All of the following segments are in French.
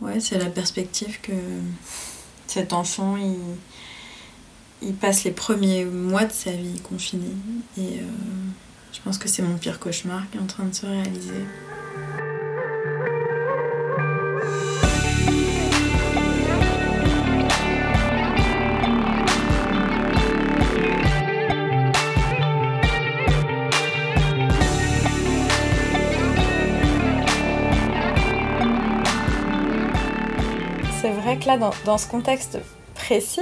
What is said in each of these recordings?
ouais, c'est la perspective que cet enfant, il, passe les premiers mois de sa vie confiné. Et euh, je pense que c'est mon pire cauchemar qui est en train de se réaliser. Vrai que là, dans, ce contexte précis,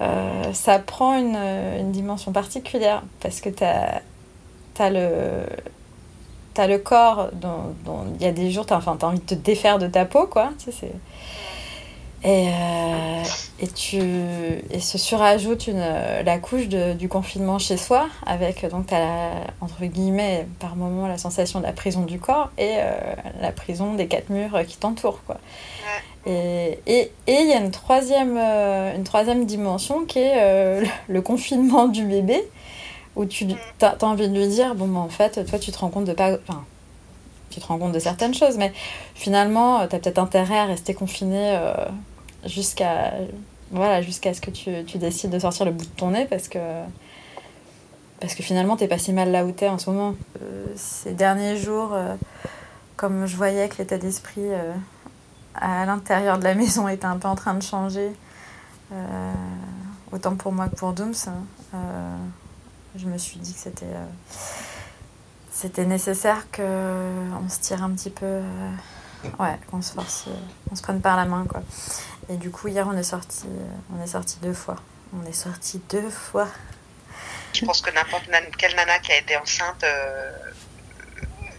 euh, ça prend une, dimension particulière parce que tu as, le. Corps dont il y a des jours, tu as, enfin, envie de te défaire de ta peau, quoi. Tu sais, et, euh, et, tu, et se surajoute une, la couche de, du confinement chez soi, avec donc as la, entre guillemets par moment la sensation de la prison du corps et euh, la prison des quatre murs qui t'entourent. Quoi. Et il et, et y a une troisième, euh, une troisième dimension qui est euh, le confinement du bébé, où tu as, as, envie de lui dire bon, ben, en fait, toi, tu te rends compte de pas. Enfin, tu te rends compte de certaines choses, mais finalement, tu as peut-être intérêt à rester confiné jusqu'à ce que tu, décides de sortir le bout de ton nez parce que, parce que finalement, t'es pas si mal là où t'es en ce moment. Euh, ces derniers jours, euh, comme je voyais que l'état d'esprit à l'intérieur de la maison était un peu en train de changer, autant pour moi que pour Dooms, je me suis dit que c'était c'était nécessaire qu'on se tire un petit peu. Euh, ouais, qu'on se force, on se prenne par la main, quoi. Et du coup, hier, on est sorti, on est sorti deux fois. On est sorti deux fois. Je pense que n'importe quelle nana qui a été enceinte euh,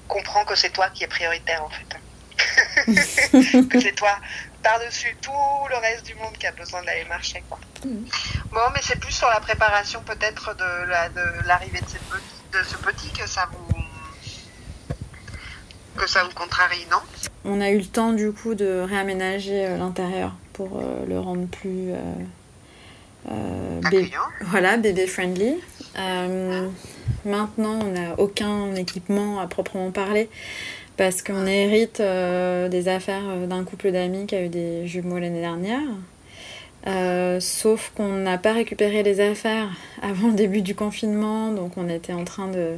comprend que c'est toi qui es prioritaire, en fait. que c'est toi par-dessus tout le reste du monde qui a besoin d'aller marcher, quoi. Mm. Bon, mais c'est plus sur la préparation, peut-être, de l'arrivée la, de, de, cette de ce petit que ça vous que ça vous contrarie, non? On a eu le temps du coup de réaménager euh, l'intérieur pour euh, le rendre plus euh, euh voilà bébé friendly. Euh, maintenant, on n'a aucun équipement à proprement parler parce qu'on hérite des affaires d'un couple d'amis qui a eu des jumeaux l'année dernière. Euh, sauf qu'on n'a pas récupéré les affaires avant le début du confinement, donc on était en train de,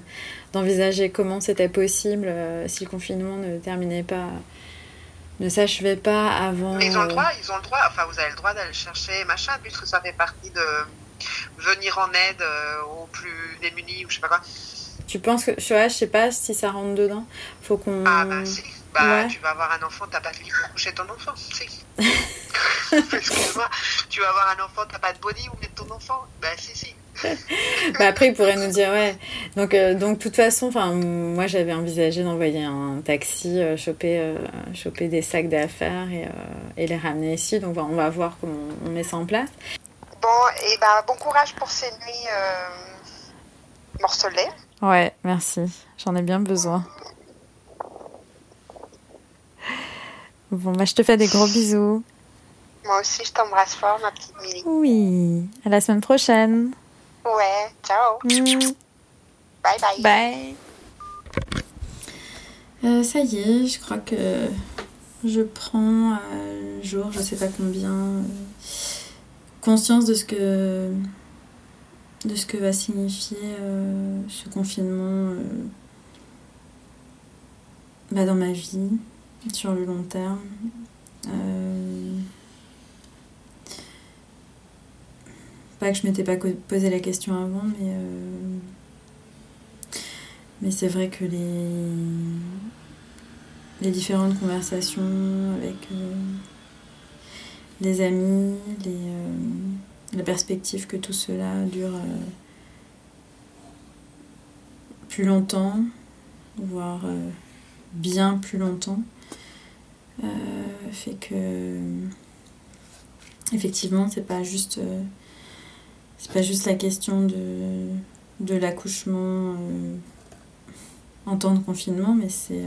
d'envisager comment c'était possible euh, si le confinement ne terminait pas, ne s'achevait pas avant. Mais ils ont le droit, ils ont le droit, enfin vous avez le droit d'aller chercher machin, puisque ça fait partie de venir en aide euh, aux plus démunis ou je sais pas quoi. Tu penses que, je sais pas si ça rentre dedans. Faut qu'on. Ah bah si. Bah, ouais. tu vas avoir un enfant, t'as pas de lit pour coucher ton enfant, si. Excuse-moi, tu vas avoir un enfant, t'as pas de body où mettre ton enfant? Bah si, si. bah après, il pourrait nous dire, ouais. Donc, euh, donc de toute façon, moi j'avais envisagé d'envoyer un taxi, euh, choper, euh, choper des sacs d'affaires et, euh, et, les ramener ici. Donc on va voir comment on met ça en place. Bon, et bah, bon courage pour ces nuits morcelées. Ouais, merci. J'en ai bien besoin. Bon, bah, je te fais des gros bisous. Moi aussi, je t'embrasse fort, ma petite Milly. Oui, à la semaine prochaine. Ouais, ciao. Mmh. Bye bye. Bye. Euh, ça y est, je crois que je prends à jour, je sais pas combien, euh, conscience de ce que de ce que va signifier euh, ce confinement euh, bah, dans ma vie sur le long terme. Euh... Pas que je m'étais pas posé la question avant, mais, euh... mais c'est vrai que les, les différentes conversations avec euh... les amis, les, la perspective que tout cela dure plus longtemps, voire bien plus longtemps. Euh, fait que effectivement c'est pas juste euh, c'est pas juste la question de, de l'accouchement euh, en temps de confinement mais c'est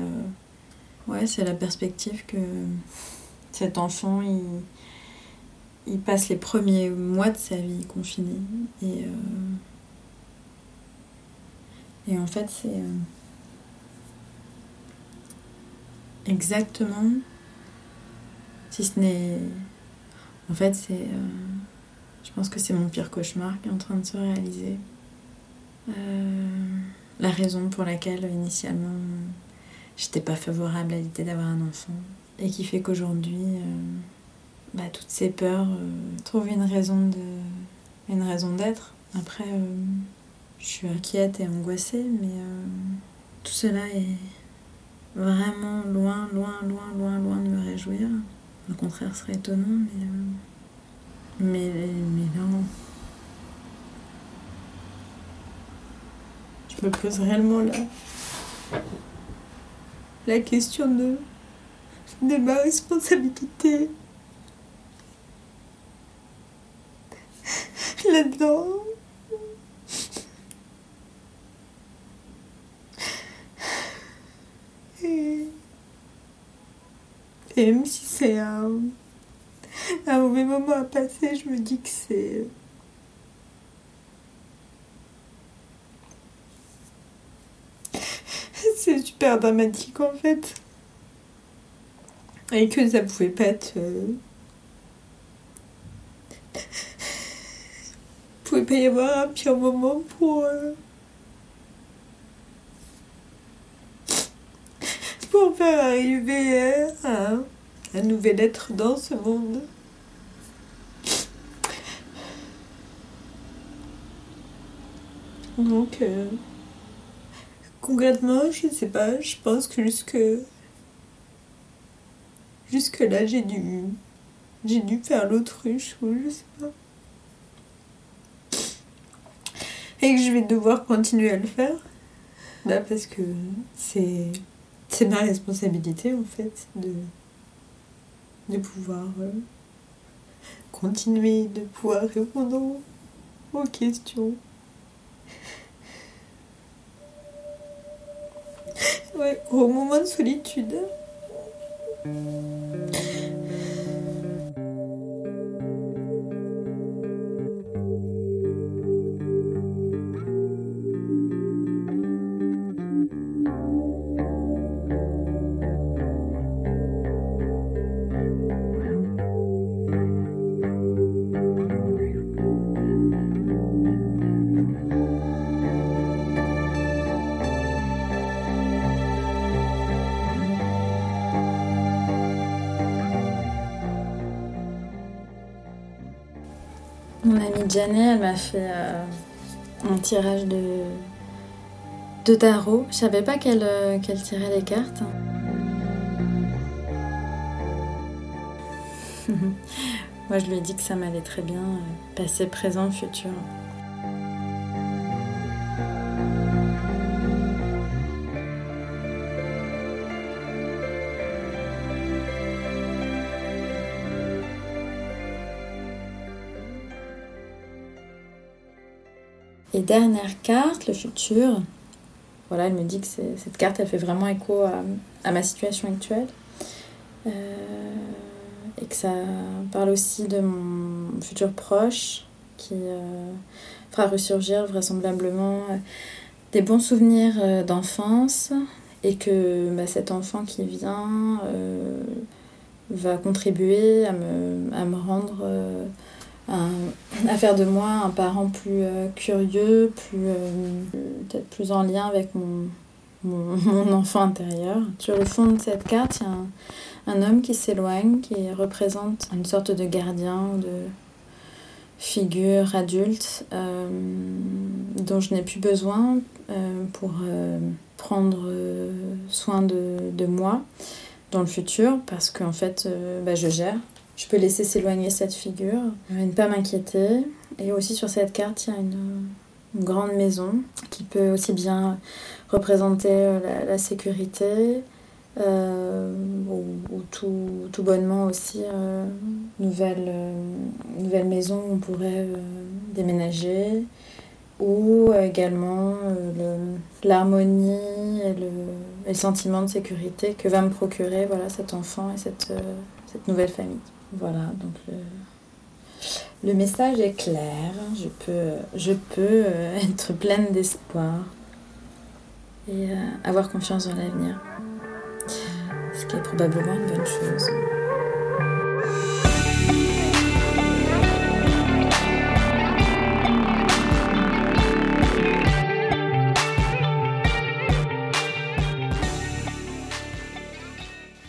ouais c'est la perspective que cet enfant il, il passe les premiers mois de sa vie confiné. Et et en fait c'est exactement Si ce n'est. En fait, c'est. Euh, je pense que c'est mon pire cauchemar qui est en train de se réaliser. Euh, la raison pour laquelle, initialement, j'étais pas favorable à l'idée d'avoir un enfant. Et qui fait qu'aujourd'hui, euh, bah, toutes ces peurs trouvent une raison de. une raison d'être. Après, je suis inquiète et angoissée, mais tout cela est vraiment loin, loin, loin, loin, loin de me réjouir. Au contraire, serait étonnant, mais. Euh, mais, mais non. Je me pose réellement là. La question de. de ma responsabilité. Là-dedans. Et même si c'est un, mauvais moment à passer, je me dis que c'est. C'est super dramatique en fait. Et que ça pouvait pas être. Euh... pouvait pas y avoir un pire moment pour. Euh, pour arriver un, un nouvel être dans ce monde. Donc, euh, concrètement, je sais pas, je pense que jusque. Jusque là, j'ai dû. J'ai dû faire l'autruche, ou je sais pas. Et que je vais devoir continuer à le faire. Parce que c'est c'est ma responsabilité en fait de, de pouvoir euh, continuer, de pouvoir répondre aux questions. Ouais, au moment de solitude. Janet, elle m'a fait euh, un tirage de, de tarot. Je savais pas qu'elle euh, tirait les cartes. Moi, je lui ai dit que ça m'allait très bien, euh, passé, présent, futur. Et dernière carte, le futur. Voilà, elle me dit que cette carte, elle fait vraiment écho à, ma situation actuelle. Euh, et que ça parle aussi de mon futur proche qui euh, fera ressurgir vraisemblablement euh, des bons souvenirs d'enfance et que bah, cet enfant qui vient va contribuer à me, à me rendre à faire de moi un parent plus euh, curieux, plus euh, peut-être plus en lien avec mon, enfant intérieur. Sur le fond de cette carte, il y a un, homme qui s'éloigne, qui représente une sorte de gardien ou de figure adulte euh, dont je n'ai plus besoin pour prendre soin de, de, moi dans le futur parce qu'en fait bah, je gère je peux laisser s'éloigner cette figure, ne pas m'inquiéter. Et aussi sur cette carte, il y a une, grande maison qui peut aussi bien représenter euh, la, sécurité euh, ou, tout, bonnement aussi euh, nouvelle, nouvelle maison où on pourrait déménager ou également l'harmonie et, le, sentiment de sécurité que va me procurer voilà, cet enfant et cette, cette nouvelle famille. Voilà, donc le, message est clair. Je peux, je peux euh, être pleine d'espoir et euh, avoir confiance dans l'avenir, ce qui est probablement une bonne chose.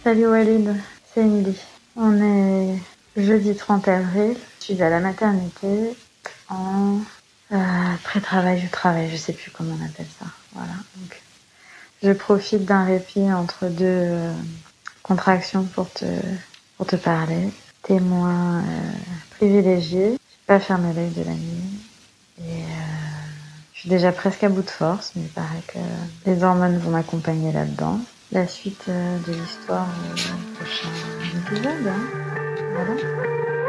Salut Walid c'est Emily. On est jeudi 30 avril. Je suis à la maternité en euh, pré-travail ou travail, je sais plus comment on appelle ça. Voilà. Donc, je profite d'un répit entre deux euh, contractions pour te, pour te parler. Témoin euh, privilégié. J'ai pas fermé l'œil de la nuit. Et je suis déjà presque à bout de force, mais il paraît que les hormones vont m'accompagner là-dedans. La suite de l'histoire au prochain épisode. Hein. Voilà.